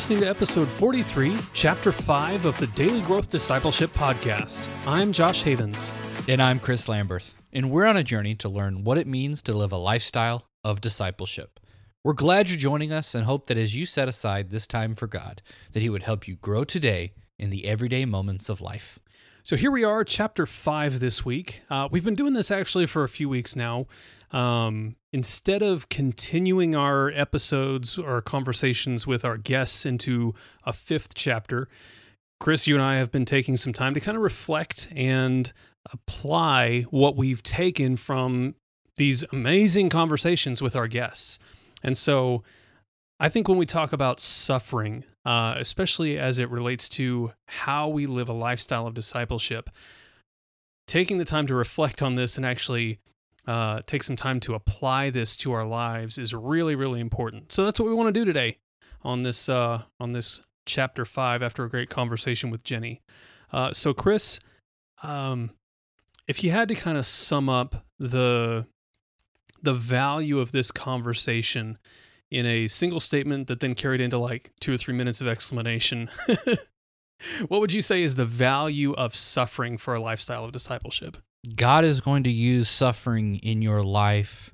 listening to episode 43, chapter 5 of the Daily Growth Discipleship Podcast. I'm Josh Havens. And I'm Chris Lamberth. And we're on a journey to learn what it means to live a lifestyle of discipleship. We're glad you're joining us and hope that as you set aside this time for God, that He would help you grow today in the everyday moments of life. So here we are, chapter 5 this week. Uh, we've been doing this actually for a few weeks now. Um, instead of continuing our episodes or conversations with our guests into a fifth chapter, Chris, you and I have been taking some time to kind of reflect and apply what we've taken from these amazing conversations with our guests. And so I think when we talk about suffering, uh, especially as it relates to how we live a lifestyle of discipleship, taking the time to reflect on this and actually uh, take some time to apply this to our lives is really, really important. So that's what we want to do today on this uh, on this chapter five. After a great conversation with Jenny, uh, so Chris, um, if you had to kind of sum up the the value of this conversation in a single statement that then carried into like two or three minutes of explanation. what would you say is the value of suffering for a lifestyle of discipleship? God is going to use suffering in your life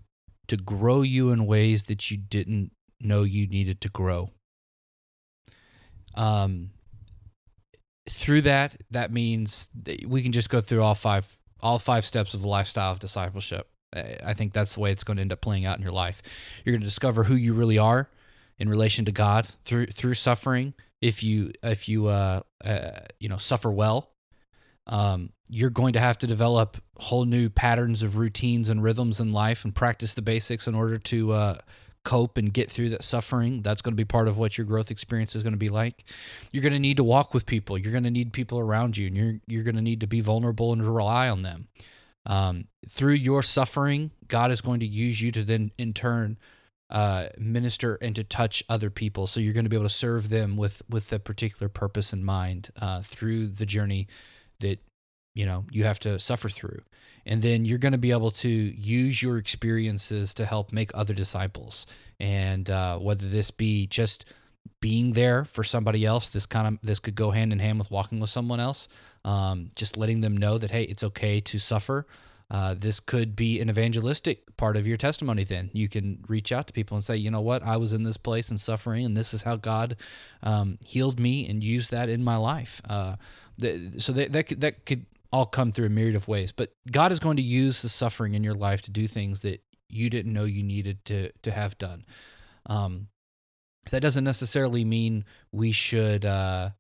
to grow you in ways that you didn't know you needed to grow. Um, through that, that means that we can just go through all five all five steps of the lifestyle of discipleship. I think that's the way it's going to end up playing out in your life. You're going to discover who you really are in relation to God through through suffering. If you if you uh, uh you know suffer well, um, you're going to have to develop whole new patterns of routines and rhythms in life and practice the basics in order to uh, cope and get through that suffering. That's going to be part of what your growth experience is going to be like. You're going to need to walk with people. You're going to need people around you, and you're you're going to need to be vulnerable and rely on them. Um, through your suffering, God is going to use you to then, in turn, uh, minister and to touch other people. So you're going to be able to serve them with with a particular purpose in mind uh, through the journey that you know you have to suffer through, and then you're going to be able to use your experiences to help make other disciples. And uh, whether this be just being there for somebody else this kind of this could go hand in hand with walking with someone else um, just letting them know that hey it's okay to suffer uh, this could be an evangelistic part of your testimony then. You can reach out to people and say you know what? I was in this place and suffering and this is how god um, healed me and used that in my life. Uh, the, so that, that, could, that could all come through a myriad of ways but god is going to use the suffering in your life to do things that you didn't know you needed to to have done. Um, that doesn't necessarily mean we should uh,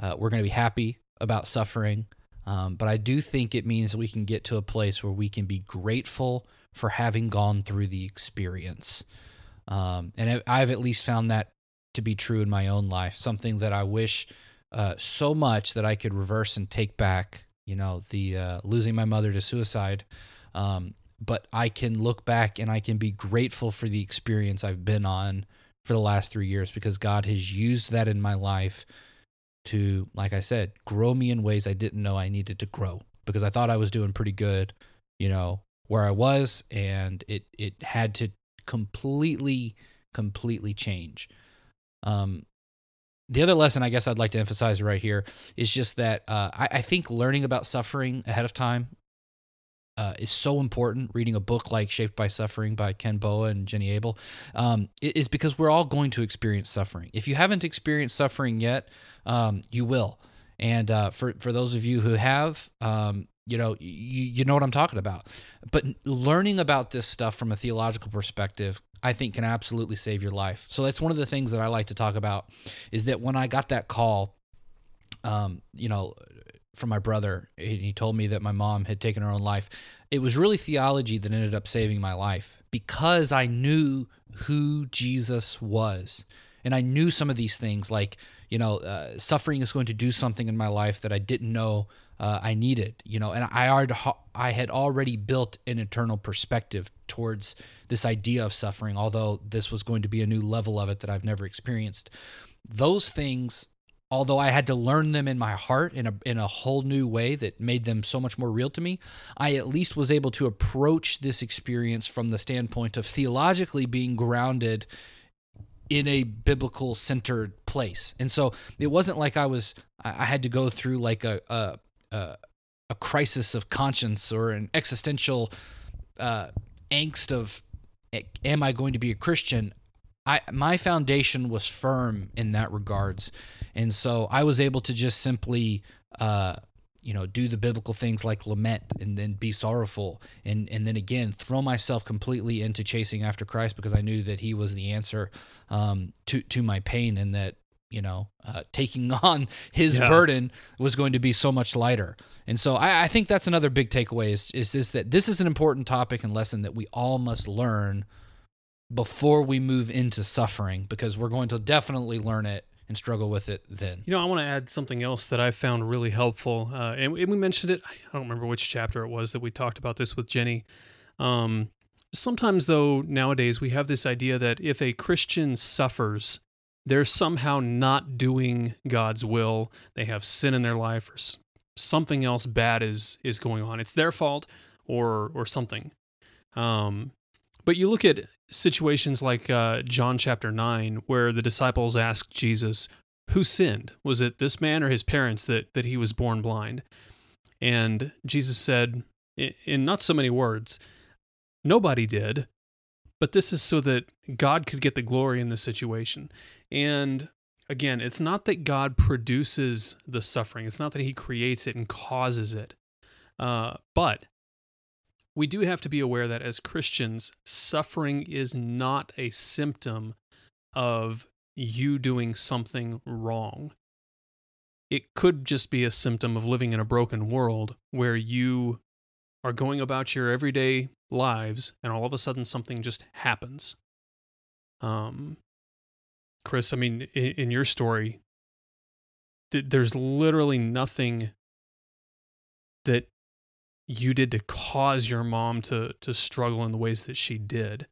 uh, we're going to be happy about suffering um, but i do think it means we can get to a place where we can be grateful for having gone through the experience. Um, and i've at least found that to be true in my own life something that i wish uh, so much that i could reverse and take back you know the uh, losing my mother to suicide. Um, but i can look back and i can be grateful for the experience i've been on for the last three years because God has used that in my life to, like I said, grow me in ways I didn't know I needed to grow because I thought I was doing pretty good, you know, where I was, and it it had to completely, completely change. Um, the other lesson I guess I'd like to emphasize right here is just that uh, I, I think learning about suffering ahead of time uh, is so important. Reading a book like Shaped by Suffering by Ken Boa and Jenny Abel um, is because we're all going to experience suffering. If you haven't experienced suffering yet, um, you will. And uh, for for those of you who have, um, you know, you, you know what I'm talking about. But learning about this stuff from a theological perspective, I think, can absolutely save your life. So that's one of the things that I like to talk about. Is that when I got that call, um, you know, from my brother. And he told me that my mom had taken her own life. It was really theology that ended up saving my life because I knew who Jesus was. And I knew some of these things, like, you know, uh, suffering is going to do something in my life that I didn't know uh, I needed, you know, and I, I had already built an eternal perspective towards this idea of suffering, although this was going to be a new level of it that I've never experienced. Those things although I had to learn them in my heart in a in a whole new way that made them so much more real to me, I at least was able to approach this experience from the standpoint of theologically being grounded in a biblical centered place. And so it wasn't like I was I had to go through like a a a, a crisis of conscience or an existential uh, angst of am I going to be a Christian? I my foundation was firm in that regards, and so I was able to just simply uh, you know do the biblical things like lament and then be sorrowful and and then again throw myself completely into chasing after Christ because I knew that He was the answer um, to to my pain and that you know uh, taking on His yeah. burden was going to be so much lighter. And so I, I think that's another big takeaway is is this that this is an important topic and lesson that we all must learn before we move into suffering because we're going to definitely learn it and struggle with it then. You know, I want to add something else that I found really helpful. Uh, and, we mentioned it, I don't remember which chapter it was that we talked about this with Jenny. Um, sometimes, though, nowadays we have this idea that if a Christian suffers, they're somehow not doing God's will. They have sin in their life or something else bad is is going on. It's their fault or or something. Um, but you look at situations like uh, John chapter 9, where the disciples ask Jesus, Who sinned? Was it this man or his parents that, that he was born blind? And Jesus said, in not so many words, Nobody did, but this is so that God could get the glory in the situation. And again, it's not that God produces the suffering, it's not that he creates it and causes it. Uh, but we do have to be aware that as Christians, suffering is not a symptom of you doing something wrong. It could just be a symptom of living in a broken world where you are going about your everyday lives and all of a sudden something just happens. Um, Chris, I mean, in, in your story, th- there's literally nothing that you did to cause your mom to to struggle in the ways that she did.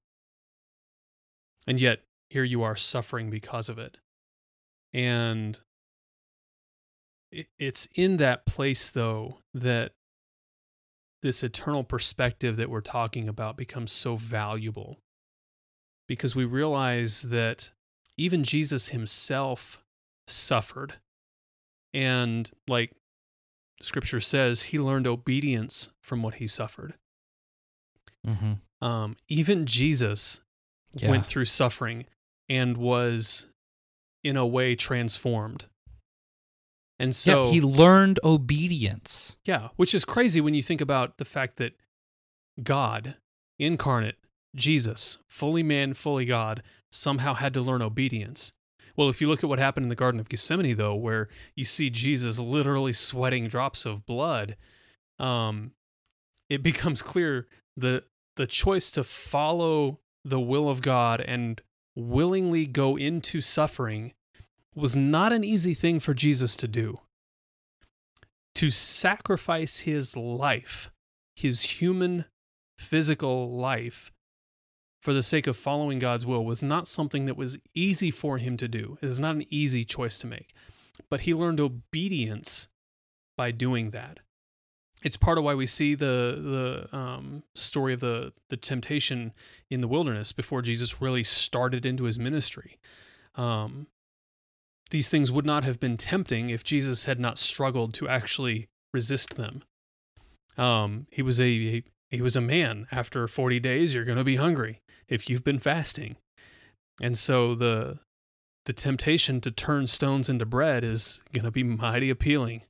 And yet here you are suffering because of it. And it's in that place though that this eternal perspective that we're talking about becomes so valuable because we realize that even Jesus himself suffered. And like scripture says he learned obedience from what he suffered. Mm-hmm. Um, even Jesus yeah. went through suffering and was, in a way, transformed. And so yeah, he learned obedience. Yeah, which is crazy when you think about the fact that God, incarnate, Jesus, fully man, fully God, somehow had to learn obedience. Well, if you look at what happened in the Garden of Gethsemane, though, where you see Jesus literally sweating drops of blood, um, it becomes clear the the choice to follow the will of God and willingly go into suffering was not an easy thing for Jesus to do. To sacrifice his life, his human physical life, for the sake of following God's will was not something that was easy for him to do. It is not an easy choice to make. But he learned obedience by doing that. It's part of why we see the the um, story of the the temptation in the wilderness before Jesus really started into his ministry. Um, these things would not have been tempting if Jesus had not struggled to actually resist them. Um, he was a, a he was a man. After forty days, you're going to be hungry if you've been fasting. And so the the temptation to turn stones into bread is going to be mighty appealing.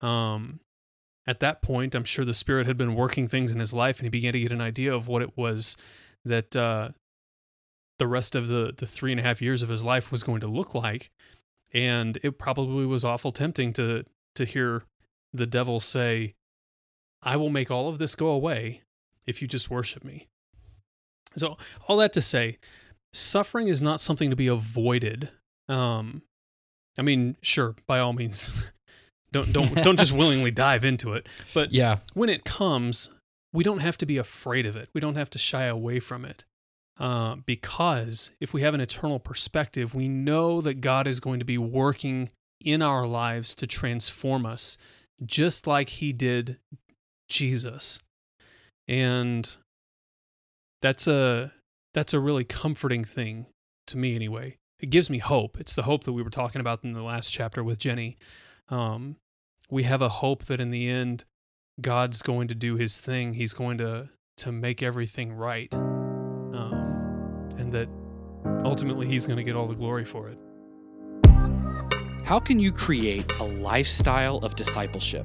Um at that point, I'm sure the spirit had been working things in his life and he began to get an idea of what it was that uh, the rest of the, the three and a half years of his life was going to look like. And it probably was awful tempting to, to hear the devil say, I will make all of this go away if you just worship me. So, all that to say, suffering is not something to be avoided. Um, I mean, sure, by all means, don't don't don't just willingly dive into it. But yeah, when it comes, we don't have to be afraid of it. We don't have to shy away from it. Uh, because if we have an eternal perspective, we know that God is going to be working in our lives to transform us, just like He did Jesus. And that's a that's a really comforting thing to me anyway. It gives me hope. It's the hope that we were talking about in the last chapter with Jenny. Um, we have a hope that in the end, God's going to do His thing. He's going to to make everything right, um, and that ultimately He's going to get all the glory for it. How can you create a lifestyle of discipleship?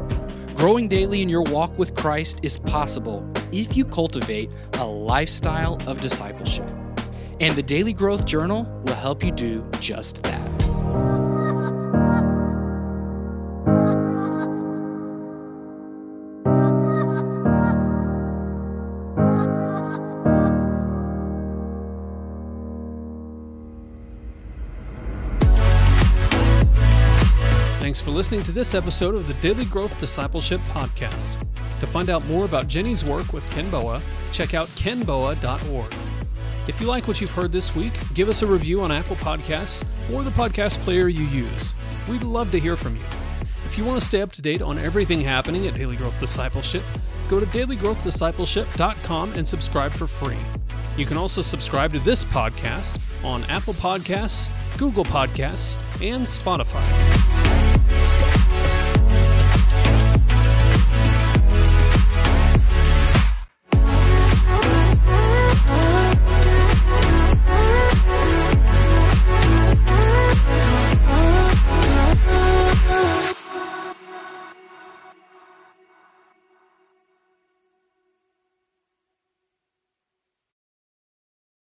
Growing daily in your walk with Christ is possible if you cultivate a lifestyle of discipleship. And the Daily Growth Journal will help you do just that. Listening to this episode of the Daily Growth Discipleship Podcast. To find out more about Jenny's work with Ken Boa, check out kenboa.org. If you like what you've heard this week, give us a review on Apple Podcasts or the podcast player you use. We'd love to hear from you. If you want to stay up to date on everything happening at Daily Growth Discipleship, go to dailygrowthdiscipleship.com and subscribe for free. You can also subscribe to this podcast on Apple Podcasts, Google Podcasts, and Spotify.